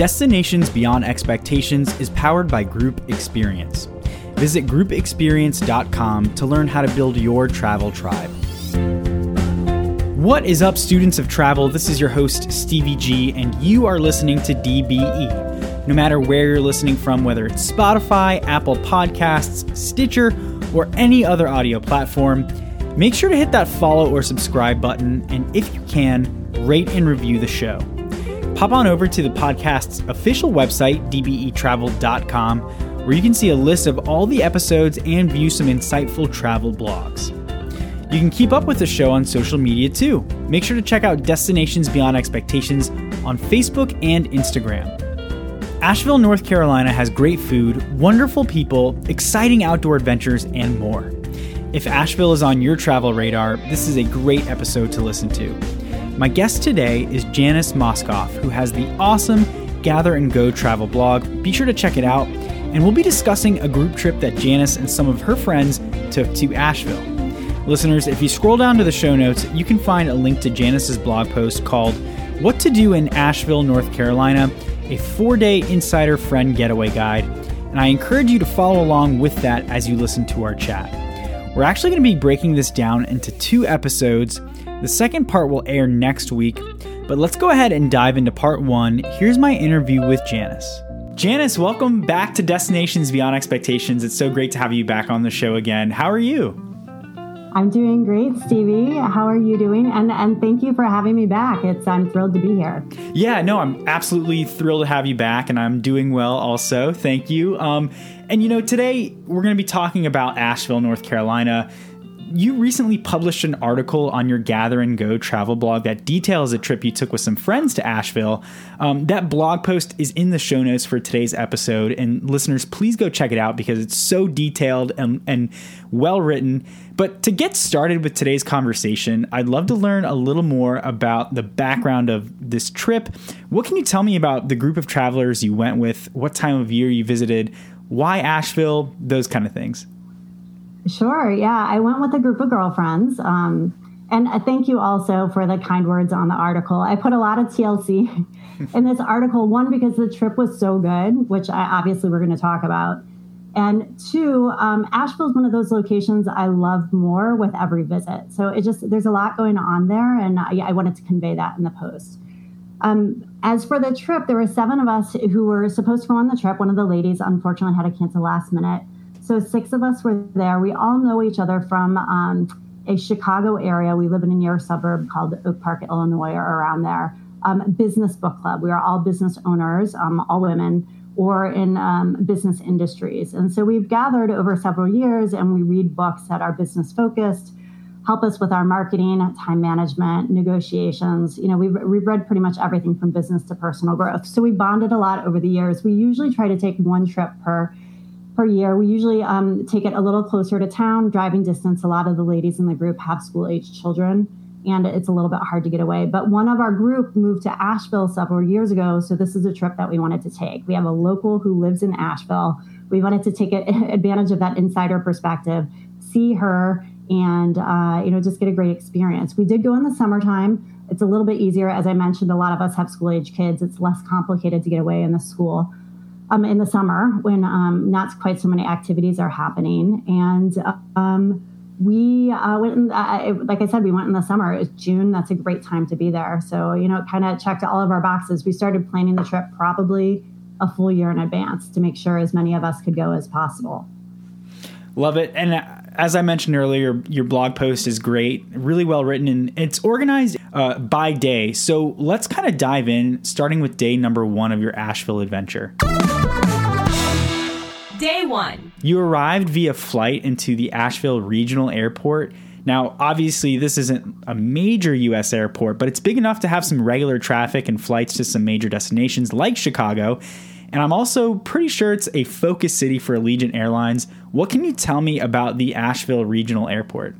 Destinations Beyond Expectations is powered by Group Experience. Visit groupexperience.com to learn how to build your travel tribe. What is up, students of travel? This is your host, Stevie G, and you are listening to DBE. No matter where you're listening from, whether it's Spotify, Apple Podcasts, Stitcher, or any other audio platform, make sure to hit that follow or subscribe button, and if you can, rate and review the show pop on over to the podcast's official website, dbetravel.com, where you can see a list of all the episodes and view some insightful travel blogs. You can keep up with the show on social media too. Make sure to check out Destinations Beyond Expectations on Facebook and Instagram. Asheville, North Carolina has great food, wonderful people, exciting outdoor adventures, and more. If Asheville is on your travel radar, this is a great episode to listen to. My guest today is Janice Moskoff, who has the awesome Gather and Go travel blog. Be sure to check it out. And we'll be discussing a group trip that Janice and some of her friends took to Asheville. Listeners, if you scroll down to the show notes, you can find a link to Janice's blog post called What to Do in Asheville, North Carolina, a four day insider friend getaway guide. And I encourage you to follow along with that as you listen to our chat. We're actually going to be breaking this down into two episodes the second part will air next week, but let's go ahead and dive into part one. Here's my interview with Janice. Janice, welcome back to Destinations Beyond Expectations. It's so great to have you back on the show again. How are you? I'm doing great, Stevie. How are you doing? And and thank you for having me back. It's I'm thrilled to be here. Yeah, no, I'm absolutely thrilled to have you back, and I'm doing well also. Thank you. Um, and you know, today we're going to be talking about Asheville, North Carolina you recently published an article on your Gather and Go travel blog that details a trip you took with some friends to Asheville. Um, that blog post is in the show notes for today's episode, and listeners, please go check it out because it's so detailed and, and well written. But to get started with today's conversation, I'd love to learn a little more about the background of this trip. What can you tell me about the group of travelers you went with? What time of year you visited? Why Asheville? Those kind of things. Sure. Yeah. I went with a group of girlfriends. Um, and thank you also for the kind words on the article. I put a lot of TLC in this article, one, because the trip was so good, which I, obviously we're going to talk about. And two, um, Asheville is one of those locations I love more with every visit. So it just, there's a lot going on there. And I, I wanted to convey that in the post. Um, as for the trip, there were seven of us who were supposed to go on the trip. One of the ladies, unfortunately, had to cancel last minute. So six of us were there. We all know each other from um, a Chicago area. We live in a near suburb called Oak Park, Illinois, or around there. Um, business book club. We are all business owners, um, all women, or in um, business industries. And so we've gathered over several years and we read books that are business focused, help us with our marketing, time management, negotiations. You know, we've, we've read pretty much everything from business to personal growth. So we bonded a lot over the years. We usually try to take one trip per per year. We usually um, take it a little closer to town, driving distance. A lot of the ladies in the group have school age children, and it's a little bit hard to get away. But one of our group moved to Asheville several years ago, so this is a trip that we wanted to take. We have a local who lives in Asheville. We wanted to take advantage of that insider perspective, see her, and uh, you know just get a great experience. We did go in the summertime. It's a little bit easier, as I mentioned. A lot of us have school age kids. It's less complicated to get away in the school um, in the summer when um, not quite so many activities are happening. And um, we uh, went, in, uh, like I said, we went in the summer. It's June. That's a great time to be there. So, you know, it kind of checked all of our boxes. We started planning the trip probably a full year in advance to make sure as many of us could go as possible. Love it. And uh, as I mentioned earlier, your blog post is great, really well written, and it's organized uh, by day. So let's kind of dive in, starting with day number one of your Asheville adventure. Day one. You arrived via flight into the Asheville Regional Airport. Now, obviously, this isn't a major U.S. airport, but it's big enough to have some regular traffic and flights to some major destinations like Chicago. And I'm also pretty sure it's a focus city for Allegiant Airlines. What can you tell me about the Asheville Regional Airport?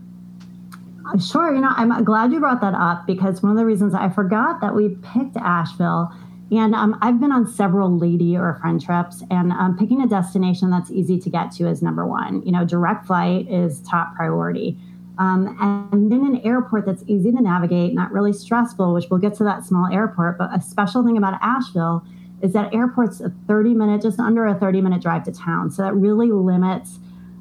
Uh, sure. You know, I'm glad you brought that up because one of the reasons I forgot that we picked Asheville and um, I've been on several lady or friend trips, and um, picking a destination that's easy to get to is number one. You know, direct flight is top priority. Um, and then an airport that's easy to navigate, not really stressful, which we'll get to that small airport. But a special thing about Asheville is that airport's a 30 minute, just under a 30 minute drive to town. So that really limits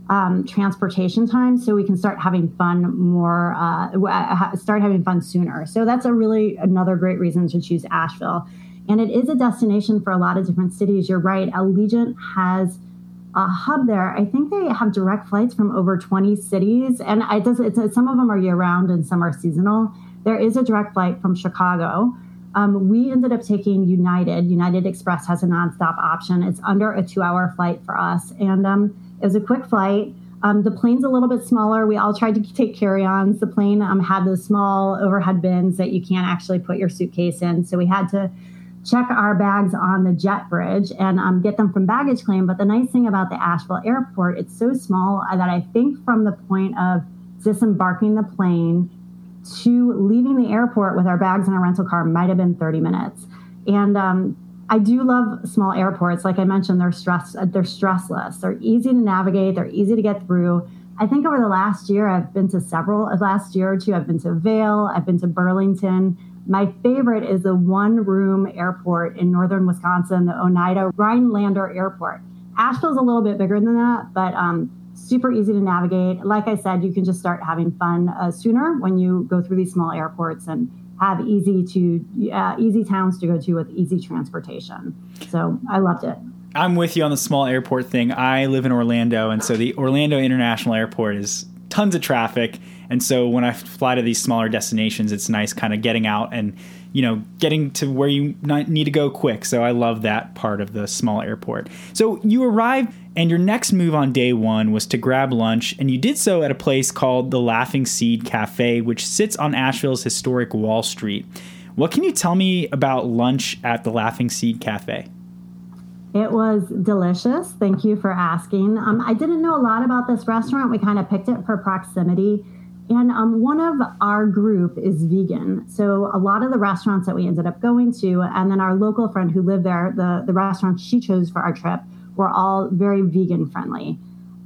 um, transportation time so we can start having fun more, uh, start having fun sooner. So that's a really another great reason to choose Asheville. And it is a destination for a lot of different cities. You're right. Allegiant has a hub there. I think they have direct flights from over 20 cities, and it does. It's, some of them are year round and some are seasonal. There is a direct flight from Chicago. Um, we ended up taking United. United Express has a nonstop option. It's under a two-hour flight for us, and um, it was a quick flight. Um, the plane's a little bit smaller. We all tried to take carry-ons. The plane um, had those small overhead bins that you can't actually put your suitcase in, so we had to check our bags on the jet bridge and um, get them from baggage claim. But the nice thing about the Asheville airport, it's so small that I think from the point of disembarking the plane to leaving the airport with our bags in a rental car might have been 30 minutes. And um, I do love small airports. Like I mentioned, they're stress they're stressless. They're easy to navigate. They're easy to get through. I think over the last year, I've been to several. Last year or two, I've been to Vail. I've been to Burlington. My favorite is the one room airport in northern Wisconsin, the Oneida Rhinelander Airport. Asheville's a little bit bigger than that, but um, super easy to navigate. Like I said, you can just start having fun uh, sooner when you go through these small airports and have easy to uh, easy towns to go to with easy transportation. So I loved it. I'm with you on the small airport thing. I live in Orlando, and so the Orlando International Airport is tons of traffic. And so when I fly to these smaller destinations, it's nice kind of getting out and you know getting to where you need to go quick. So I love that part of the small airport. So you arrived, and your next move on day one was to grab lunch, and you did so at a place called the Laughing Seed Cafe, which sits on Asheville's historic Wall Street. What can you tell me about lunch at the Laughing Seed Cafe? It was delicious. Thank you for asking. Um, I didn't know a lot about this restaurant. We kind of picked it for proximity. And um, one of our group is vegan. So a lot of the restaurants that we ended up going to, and then our local friend who lived there, the, the restaurant she chose for our trip, were all very vegan friendly.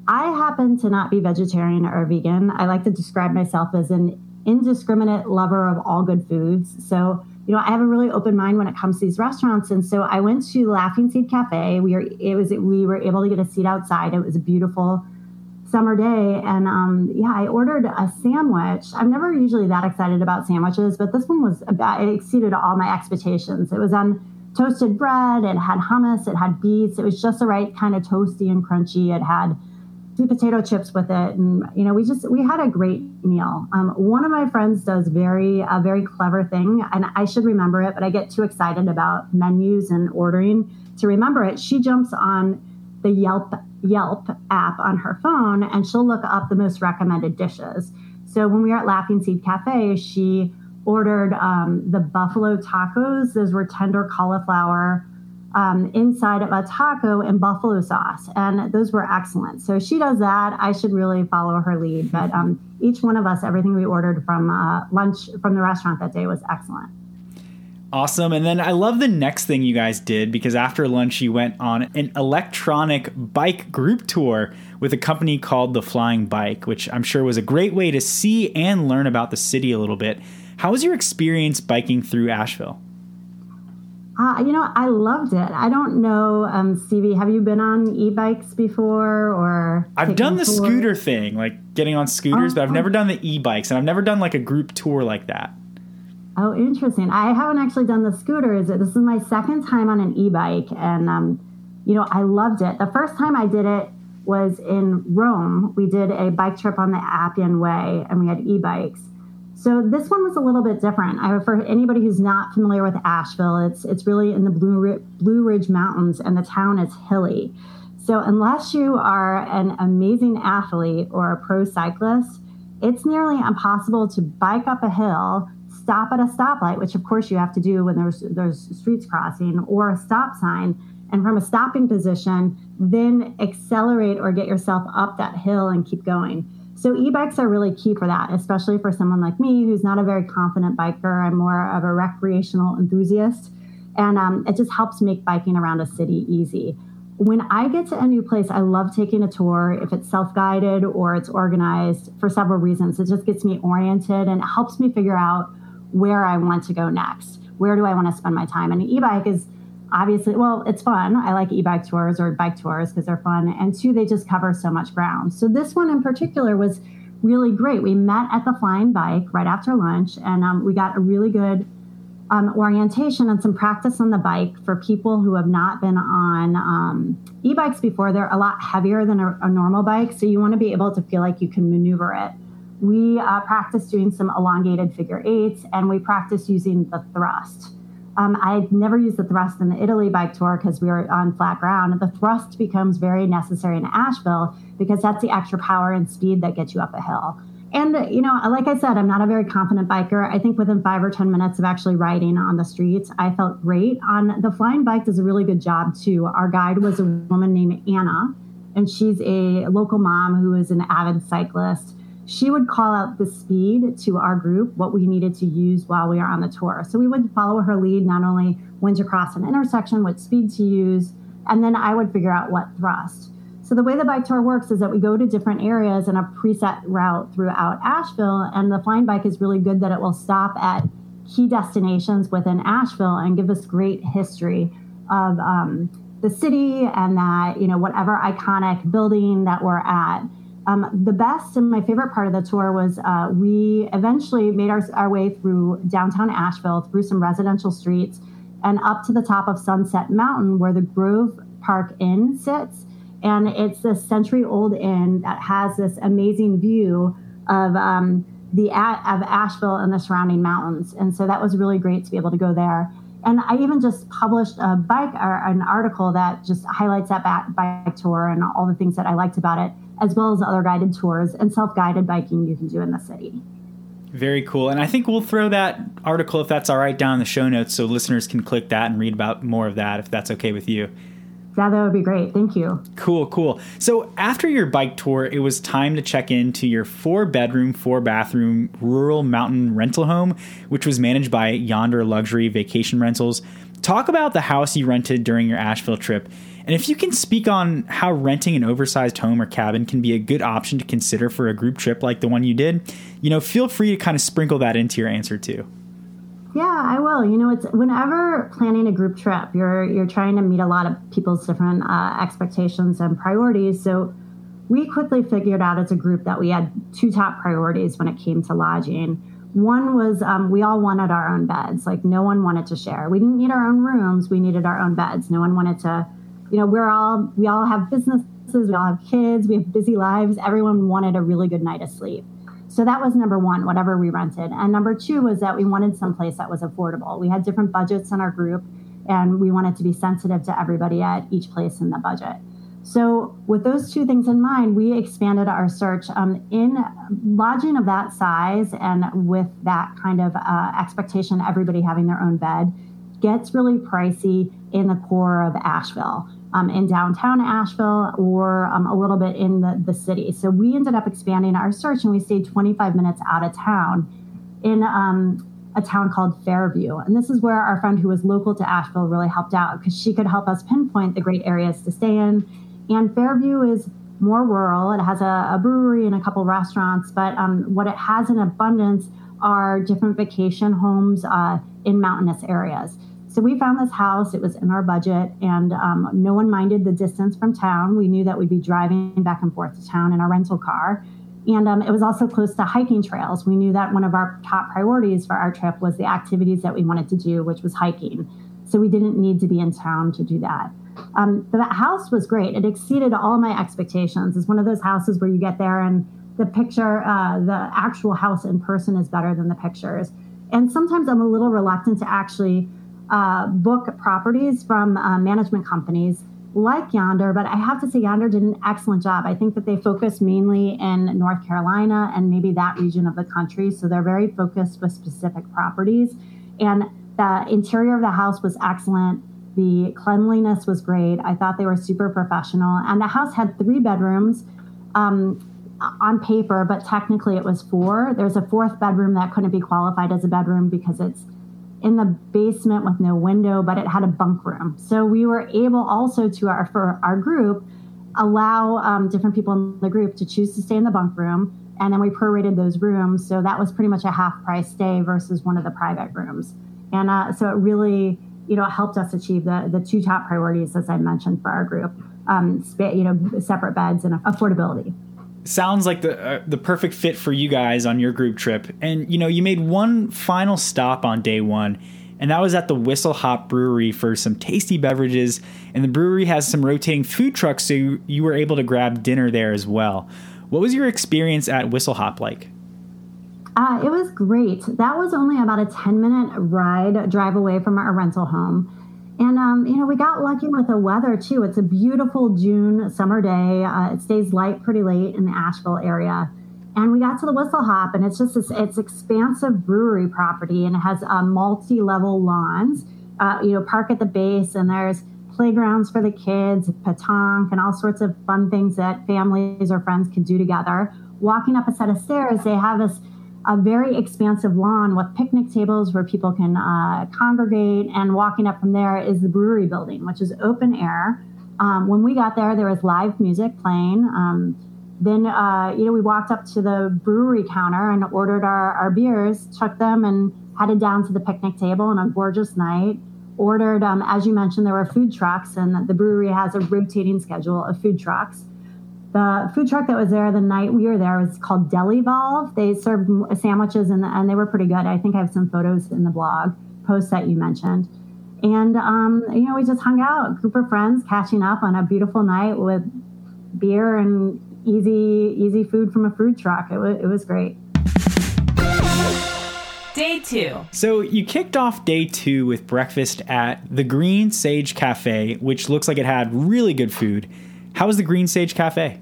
I happen to not be vegetarian or vegan. I like to describe myself as an indiscriminate lover of all good foods. So you know, I have a really open mind when it comes to these restaurants. And so I went to Laughing Seed Cafe. We were it was we were able to get a seat outside. It was beautiful summer day, and um, yeah, I ordered a sandwich. I'm never usually that excited about sandwiches, but this one was about it exceeded all my expectations. It was on toasted bread. It had hummus. It had beets. It was just the right kind of toasty and crunchy. It had sweet potato chips with it and you know we just we had a great meal um, one of my friends does very a very clever thing and i should remember it but i get too excited about menus and ordering to remember it she jumps on the yelp yelp app on her phone and she'll look up the most recommended dishes so when we were at laughing seed cafe she ordered um, the buffalo tacos those were tender cauliflower um, inside of a taco in buffalo sauce, and those were excellent. So she does that. I should really follow her lead. But um, each one of us, everything we ordered from uh, lunch from the restaurant that day was excellent. Awesome. And then I love the next thing you guys did because after lunch, you went on an electronic bike group tour with a company called The Flying Bike, which I'm sure was a great way to see and learn about the city a little bit. How was your experience biking through Asheville? Uh, you know, I loved it. I don't know, um, Stevie, have you been on e-bikes before or? I've done the tours? scooter thing, like getting on scooters, oh, but I've oh. never done the e-bikes, and I've never done like a group tour like that. Oh, interesting. I haven't actually done the scooters. This is my second time on an e-bike, and um, you know, I loved it. The first time I did it was in Rome. We did a bike trip on the Appian Way, and we had e-bikes so this one was a little bit different. I, for anybody who's not familiar with Asheville, it's it's really in the Blue Blue Ridge Mountains, and the town is hilly. So unless you are an amazing athlete or a pro cyclist, it's nearly impossible to bike up a hill, stop at a stoplight, which of course you have to do when there's there's streets crossing or a stop sign, and from a stopping position, then accelerate or get yourself up that hill and keep going. So e-bikes are really key for that, especially for someone like me who's not a very confident biker. I'm more of a recreational enthusiast, and um, it just helps make biking around a city easy. When I get to a new place, I love taking a tour, if it's self-guided or it's organized, for several reasons. It just gets me oriented and it helps me figure out where I want to go next. Where do I want to spend my time? And an e-bike is obviously, well, it's fun. I like e-bike tours or bike tours because they're fun, and two, they just cover so much ground. So this one in particular was really great. We met at the Flying Bike right after lunch, and um, we got a really good um, orientation and some practice on the bike for people who have not been on um, e-bikes before. They're a lot heavier than a, a normal bike, so you want to be able to feel like you can maneuver it. We uh, practiced doing some elongated figure eights, and we practiced using the thrust. Um, I'd never used the thrust in the Italy bike tour because we were on flat ground. The thrust becomes very necessary in Asheville because that's the extra power and speed that gets you up a hill. And, you know, like I said, I'm not a very confident biker. I think within five or 10 minutes of actually riding on the streets, I felt great. On the flying bike does a really good job too. Our guide was a woman named Anna, and she's a local mom who is an avid cyclist. She would call out the speed to our group, what we needed to use while we are on the tour. So we would follow her lead, not only when to cross an intersection, what speed to use, and then I would figure out what thrust. So the way the bike tour works is that we go to different areas in a preset route throughout Asheville, and the flying bike is really good that it will stop at key destinations within Asheville and give us great history of um, the city and that you know whatever iconic building that we're at. Um, the best and my favorite part of the tour was uh, we eventually made our, our way through downtown Asheville, through some residential streets, and up to the top of Sunset Mountain, where the Grove Park Inn sits and it's this century old inn that has this amazing view of um, the of Asheville and the surrounding mountains. And so that was really great to be able to go there. And I even just published a bike or an article that just highlights that bike tour and all the things that I liked about it, as well as other guided tours and self-guided biking you can do in the city. Very cool. And I think we'll throw that article, if that's all right, down in the show notes so listeners can click that and read about more of that, if that's okay with you. Yeah, that would be great. Thank you. Cool, cool. So after your bike tour, it was time to check into your four bedroom, four bathroom rural mountain rental home, which was managed by Yonder Luxury Vacation Rentals. Talk about the house you rented during your Asheville trip. And if you can speak on how renting an oversized home or cabin can be a good option to consider for a group trip like the one you did, you know, feel free to kind of sprinkle that into your answer too. Yeah, I will. You know, it's whenever planning a group trip, you're you're trying to meet a lot of people's different uh, expectations and priorities. So we quickly figured out as a group that we had two top priorities when it came to lodging. One was um, we all wanted our own beds. Like no one wanted to share. We didn't need our own rooms. We needed our own beds. No one wanted to. You know, we're all we all have businesses. We all have kids. We have busy lives. Everyone wanted a really good night of sleep. So that was number one, whatever we rented. And number two was that we wanted someplace that was affordable. We had different budgets in our group, and we wanted to be sensitive to everybody at each place in the budget. So, with those two things in mind, we expanded our search um, in lodging of that size and with that kind of uh, expectation, everybody having their own bed gets really pricey in the core of Asheville um, in downtown Asheville or um, a little bit in the, the city. So we ended up expanding our search and we stayed 25 minutes out of town in um, a town called Fairview. And this is where our friend who was local to Asheville really helped out because she could help us pinpoint the great areas to stay in. And Fairview is more rural. It has a, a brewery and a couple restaurants, but um, what it has in abundance are different vacation homes uh, in mountainous areas. So we found this house. It was in our budget, and um, no one minded the distance from town. We knew that we'd be driving back and forth to town in our rental car. And um, it was also close to hiking trails. We knew that one of our top priorities for our trip was the activities that we wanted to do, which was hiking. So we didn't need to be in town to do that. Um, the house was great. It exceeded all my expectations. It's one of those houses where you get there and the picture, uh, the actual house in person is better than the pictures. And sometimes I'm a little reluctant to actually uh, book properties from uh, management companies like Yonder, but I have to say Yonder did an excellent job. I think that they focus mainly in North Carolina and maybe that region of the country. So they're very focused with specific properties. And the interior of the house was excellent. The cleanliness was great. I thought they were super professional. And the house had three bedrooms um, on paper, but technically it was four. There's a fourth bedroom that couldn't be qualified as a bedroom because it's in the basement with no window, but it had a bunk room. So we were able also to our for our group allow um, different people in the group to choose to stay in the bunk room, and then we prorated those rooms. So that was pretty much a half price stay versus one of the private rooms. And uh, so it really you know, helped us achieve the, the two top priorities, as I mentioned, for our group, um, you know, separate beds and affordability sounds like the uh, the perfect fit for you guys on your group trip. And you know, you made one final stop on day 1, and that was at the Whistle Hop Brewery for some tasty beverages, and the brewery has some rotating food trucks so you, were able to grab dinner there as well. What was your experience at Whistle Hop like? Uh, it was great. That was only about a 10 minute ride, drive away from our rental home. And, um, you know, we got lucky with the weather too. It's a beautiful June summer day. Uh, it stays light pretty late in the Asheville area. And we got to the Whistle Hop, and it's just this, it's expansive brewery property, and it has uh, multi-level lawns. Uh, you know, park at the base, and there's playgrounds for the kids, petanque, and all sorts of fun things that families or friends can do together. Walking up a set of stairs, they have this a very expansive lawn with picnic tables where people can uh, congregate. And walking up from there is the brewery building, which is open air. Um, when we got there, there was live music playing. Um, then, uh, you know, we walked up to the brewery counter and ordered our, our beers, took them, and headed down to the picnic table on a gorgeous night ordered, um, as you mentioned, there were food trucks, and the brewery has a rotating schedule of food trucks. The food truck that was there the night we were there was called Deli Volve. They served sandwiches and, and they were pretty good. I think I have some photos in the blog post that you mentioned. And, um, you know, we just hung out, group of friends catching up on a beautiful night with beer and easy, easy food from a food truck. It was, it was great. Day two. So you kicked off day two with breakfast at the Green Sage Cafe, which looks like it had really good food. How was the Green Sage Cafe?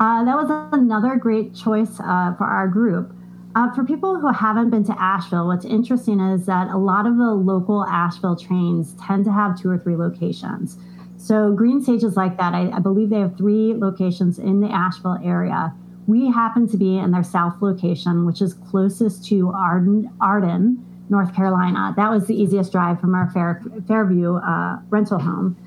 Uh, that was another great choice uh, for our group. Uh, for people who haven't been to Asheville, what's interesting is that a lot of the local Asheville trains tend to have two or three locations. So Green Sage is like that. I, I believe they have three locations in the Asheville area. We happen to be in their south location, which is closest to Arden, Arden North Carolina. That was the easiest drive from our Fair, Fairview uh, rental home.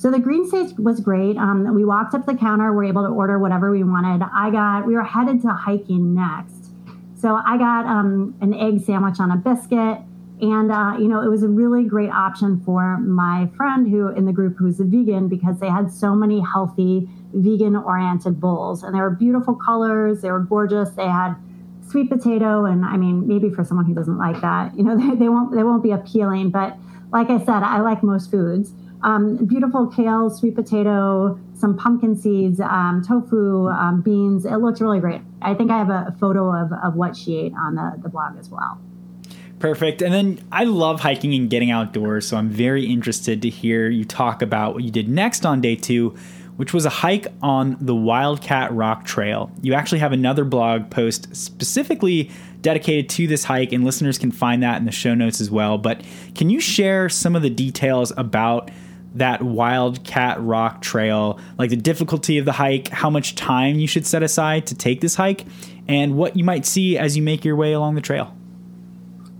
So the green sage was great. Um, we walked up the counter, were able to order whatever we wanted. I got, we were headed to hiking next. So I got um, an egg sandwich on a biscuit. And, uh, you know, it was a really great option for my friend who in the group who's a vegan because they had so many healthy vegan oriented bowls and they were beautiful colors. They were gorgeous. They had sweet potato. And I mean, maybe for someone who doesn't like that, you know, they, they won't, they won't be appealing. But like I said, I like most foods. Um, beautiful kale, sweet potato, some pumpkin seeds, um, tofu, um, beans. It looks really great. I think I have a photo of, of what she ate on the, the blog as well. Perfect. And then I love hiking and getting outdoors, so I'm very interested to hear you talk about what you did next on day two, which was a hike on the Wildcat Rock Trail. You actually have another blog post specifically dedicated to this hike, and listeners can find that in the show notes as well. But can you share some of the details about? that Wildcat Rock Trail, like the difficulty of the hike, how much time you should set aside to take this hike, and what you might see as you make your way along the trail.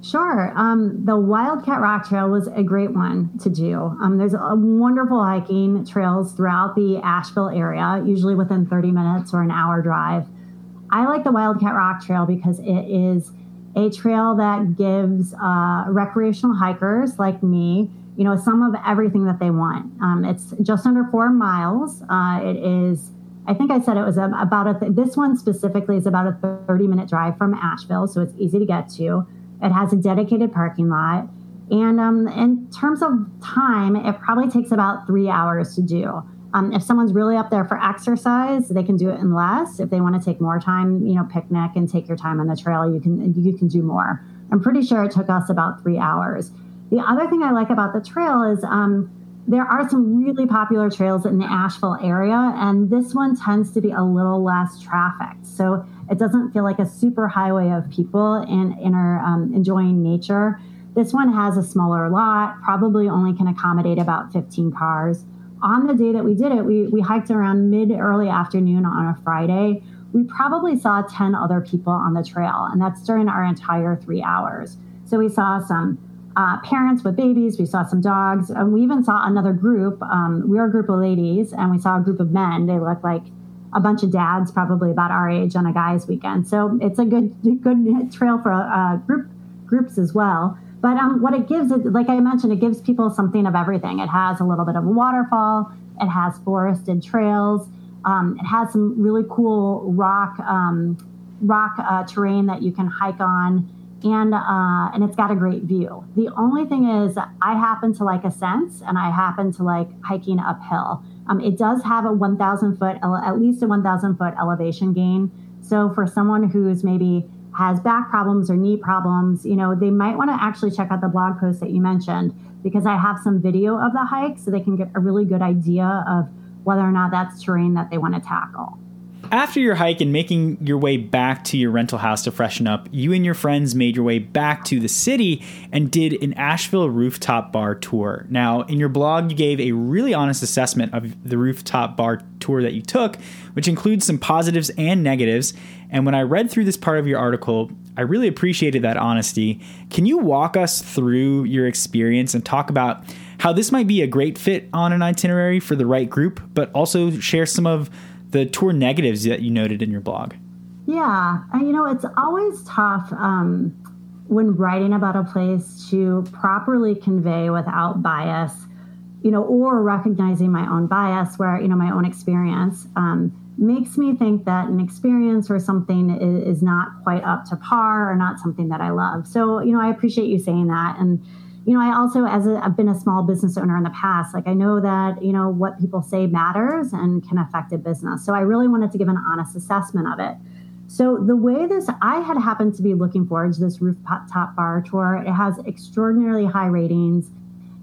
Sure. Um, the Wildcat Rock Trail was a great one to do. Um, there's a wonderful hiking trails throughout the Asheville area, usually within 30 minutes or an hour drive. I like the Wildcat Rock Trail because it is a trail that gives uh, recreational hikers like me, you know, some of everything that they want. Um, it's just under four miles. Uh, it is, I think I said it was about a, th- this one specifically is about a 30 minute drive from Asheville, so it's easy to get to. It has a dedicated parking lot. And um, in terms of time, it probably takes about three hours to do. Um, if someone's really up there for exercise, they can do it in less. If they want to take more time, you know, picnic and take your time on the trail, you can you can do more. I'm pretty sure it took us about three hours. The other thing I like about the trail is um, there are some really popular trails in the Asheville area, and this one tends to be a little less trafficked. So it doesn't feel like a super highway of people and, and are um, enjoying nature. This one has a smaller lot, probably only can accommodate about 15 cars. On the day that we did it, we, we hiked around mid early afternoon on a Friday. We probably saw 10 other people on the trail, and that's during our entire three hours. So we saw some uh, parents with babies. We saw some dogs. And we even saw another group. Um, we were a group of ladies, and we saw a group of men. They looked like a bunch of dads, probably about our age, on a guys' weekend. So it's a good good trail for uh, group groups as well. But um, what it gives, like I mentioned, it gives people something of everything. It has a little bit of a waterfall. It has forested trails. Um, it has some really cool rock um, rock uh, terrain that you can hike on, and uh, and it's got a great view. The only thing is, I happen to like ascents, and I happen to like hiking uphill. Um, it does have a 1,000 foot, at least a 1,000 foot elevation gain. So for someone who's maybe has back problems or knee problems, you know, they might want to actually check out the blog post that you mentioned because I have some video of the hike so they can get a really good idea of whether or not that's terrain that they want to tackle. After your hike and making your way back to your rental house to freshen up, you and your friends made your way back to the city and did an Asheville rooftop bar tour. Now, in your blog, you gave a really honest assessment of the rooftop bar tour that you took, which includes some positives and negatives. And when I read through this part of your article, I really appreciated that honesty. Can you walk us through your experience and talk about how this might be a great fit on an itinerary for the right group, but also share some of the tour negatives that you noted in your blog. Yeah, and you know, it's always tough um, when writing about a place to properly convey without bias, you know, or recognizing my own bias, where, you know, my own experience um, makes me think that an experience or something is, is not quite up to par or not something that I love. So, you know, I appreciate you saying that. And, you know, I also, as a, I've been a small business owner in the past, like I know that, you know, what people say matters and can affect a business. So I really wanted to give an honest assessment of it. So the way this, I had happened to be looking forward to this rooftop bar tour. It has extraordinarily high ratings.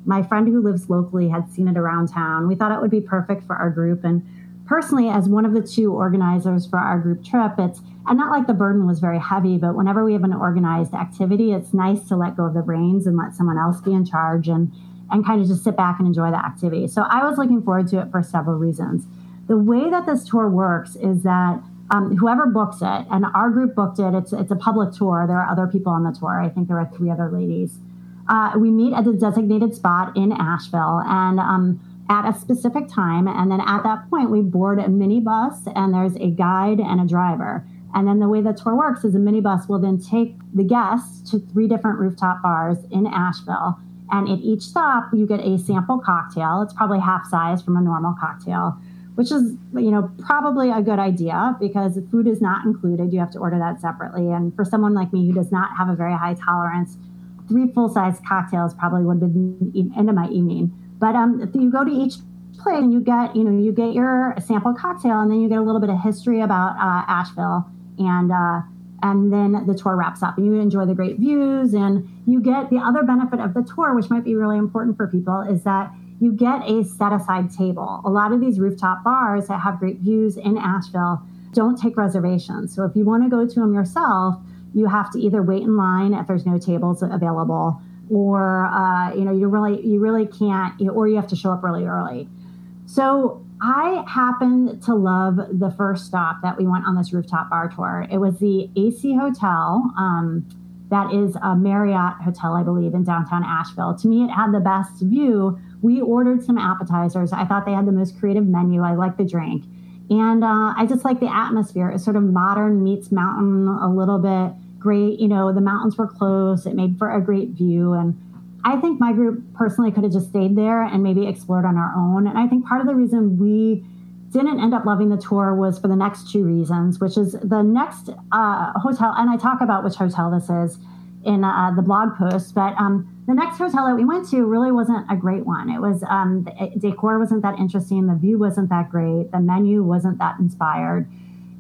My friend who lives locally had seen it around town. We thought it would be perfect for our group. And personally, as one of the two organizers for our group trip, it's and not like the burden was very heavy, but whenever we have an organized activity, it's nice to let go of the reins and let someone else be in charge and and kind of just sit back and enjoy the activity. So I was looking forward to it for several reasons. The way that this tour works is that um, whoever books it, and our group booked it, it's it's a public tour. There are other people on the tour. I think there are three other ladies. Uh, we meet at the designated spot in Asheville, and um, at a specific time. And then at that point, we board a minibus, and there's a guide and a driver. And then the way the tour works is a minibus will then take the guests to three different rooftop bars in Asheville. And at each stop, you get a sample cocktail. It's probably half size from a normal cocktail, which is, you know, probably a good idea because the food is not included. You have to order that separately. And for someone like me who does not have a very high tolerance, three full size cocktails probably would have been into my evening. But um, you go to each place and you get, you know, you get your sample cocktail and then you get a little bit of history about uh, Asheville and uh, and then the tour wraps up. And you enjoy the great views and you get the other benefit of the tour which might be really important for people is that you get a set aside table. A lot of these rooftop bars that have great views in asheville don't take reservations. So if you want to go to them yourself you have to either wait in line if there's no tables available or uh, you know you really you really can't or you have to show up really early. So I happened to love the first stop that we went on this rooftop bar tour. It was the AC Hotel. Um, that is a Marriott hotel, I believe, in downtown Asheville. To me, it had the best view. We ordered some appetizers. I thought they had the most creative menu. I liked the drink. And uh, I just like the atmosphere. It's sort of modern meets mountain a little bit. Great, you know, the mountains were close. It made for a great view. And I think my group personally could have just stayed there and maybe explored on our own. And I think part of the reason we didn't end up loving the tour was for the next two reasons, which is the next uh, hotel, and I talk about which hotel this is in uh, the blog post, but um, the next hotel that we went to really wasn't a great one. It was um, the decor wasn't that interesting, the view wasn't that great, the menu wasn't that inspired,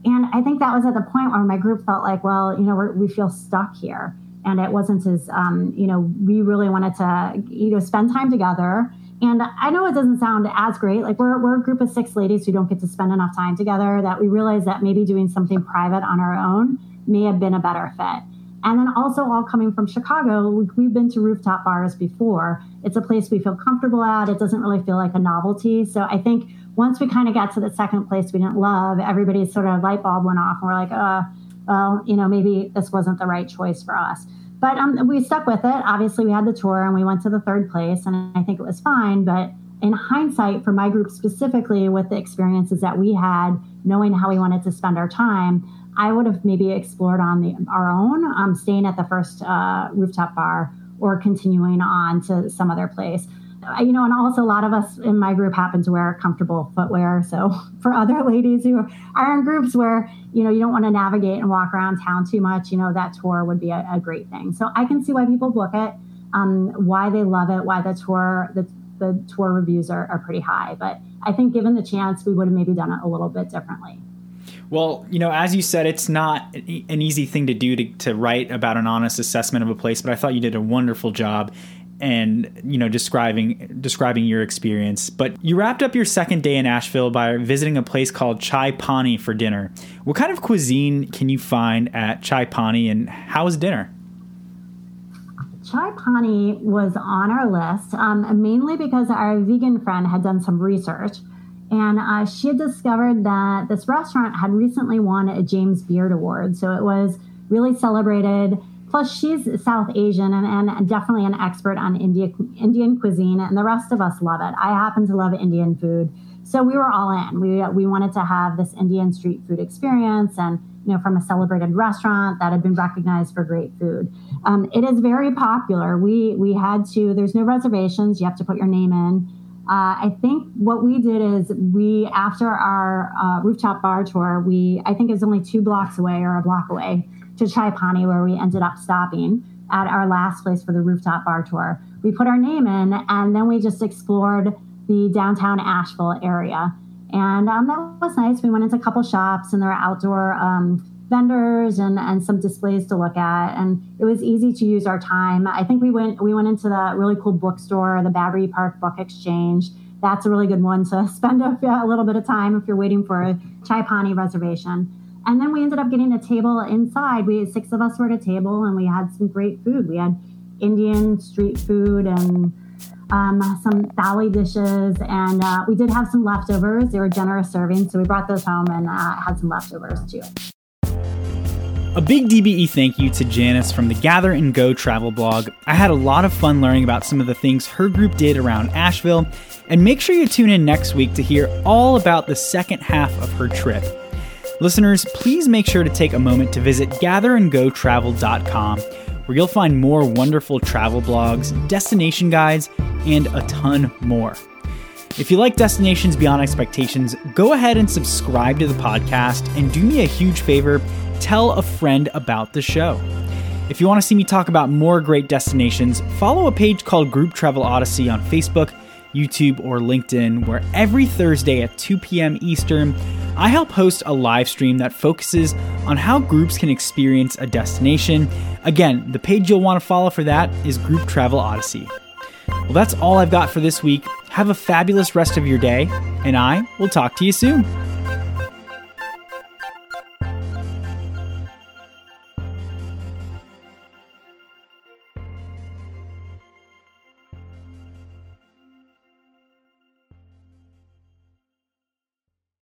and I think that was at the point where my group felt like, well, you know, we feel stuck here and it wasn't as um, you know we really wanted to you know spend time together. And i know it doesn't sound as great like we're, we're a group of six ladies who don't get to spend enough time together that we realize that maybe doing something private on our own may have been a better fit. And then also all coming from chicago we've been to rooftop bars before. It's a place we feel comfortable at. It doesn't really feel like a novelty. So i think once we kind of got to the second place we didn't love everybody's sort of light bulb went off and we're like uh well, you know, maybe this wasn't the right choice for us. But um, we stuck with it. Obviously, we had the tour and we went to the third place, and I think it was fine. But in hindsight, for my group specifically, with the experiences that we had, knowing how we wanted to spend our time, I would have maybe explored on the, our own, um, staying at the first uh, rooftop bar, or continuing on to some other place you know, and also a lot of us in my group happen to wear comfortable footwear. So for other ladies who are in groups where, you know, you don't want to navigate and walk around town too much, you know, that tour would be a, a great thing. So I can see why people book it, um, why they love it, why the tour, the, the tour reviews are, are pretty high. But I think given the chance, we would have maybe done it a little bit differently. Well, you know, as you said, it's not an easy thing to do to, to write about an honest assessment of a place, but I thought you did a wonderful job and you know describing describing your experience. But you wrapped up your second day in Asheville by visiting a place called Chai Pani for dinner. What kind of cuisine can you find at Chai Pani, and how was dinner? Chai Pani was on our list um, mainly because our vegan friend had done some research. And uh, she had discovered that this restaurant had recently won a James Beard Award. So it was really celebrated Plus, she's South Asian and, and definitely an expert on India, Indian cuisine, and the rest of us love it. I happen to love Indian food. So we were all in. We, we wanted to have this Indian street food experience and, you know, from a celebrated restaurant that had been recognized for great food. Um, it is very popular. We, we had to, there's no reservations. You have to put your name in. Uh, I think what we did is we, after our uh, rooftop bar tour, we, I think it was only two blocks away or a block away to Chai Pani, where we ended up stopping at our last place for the rooftop bar tour. We put our name in, and then we just explored the downtown Asheville area. And um, that was nice. We went into a couple shops, and there were outdoor um, vendors and, and some displays to look at. And it was easy to use our time. I think we went we went into the really cool bookstore, the Battery Park Book Exchange. That's a really good one to spend a, a little bit of time if you're waiting for a Chai Pani reservation. And then we ended up getting a table inside. We six of us were at a table and we had some great food. We had Indian street food and um, some thali dishes, and uh, we did have some leftovers. They were generous servings, so we brought those home and uh, had some leftovers too. A big DBE thank you to Janice from the Gather and Go travel blog. I had a lot of fun learning about some of the things her group did around Asheville, and make sure you tune in next week to hear all about the second half of her trip. Listeners, please make sure to take a moment to visit gatherandgotravel.com, where you'll find more wonderful travel blogs, destination guides, and a ton more. If you like Destinations Beyond Expectations, go ahead and subscribe to the podcast and do me a huge favor tell a friend about the show. If you want to see me talk about more great destinations, follow a page called Group Travel Odyssey on Facebook, YouTube, or LinkedIn, where every Thursday at 2 p.m. Eastern, I help host a live stream that focuses on how groups can experience a destination. Again, the page you'll want to follow for that is Group Travel Odyssey. Well, that's all I've got for this week. Have a fabulous rest of your day, and I will talk to you soon.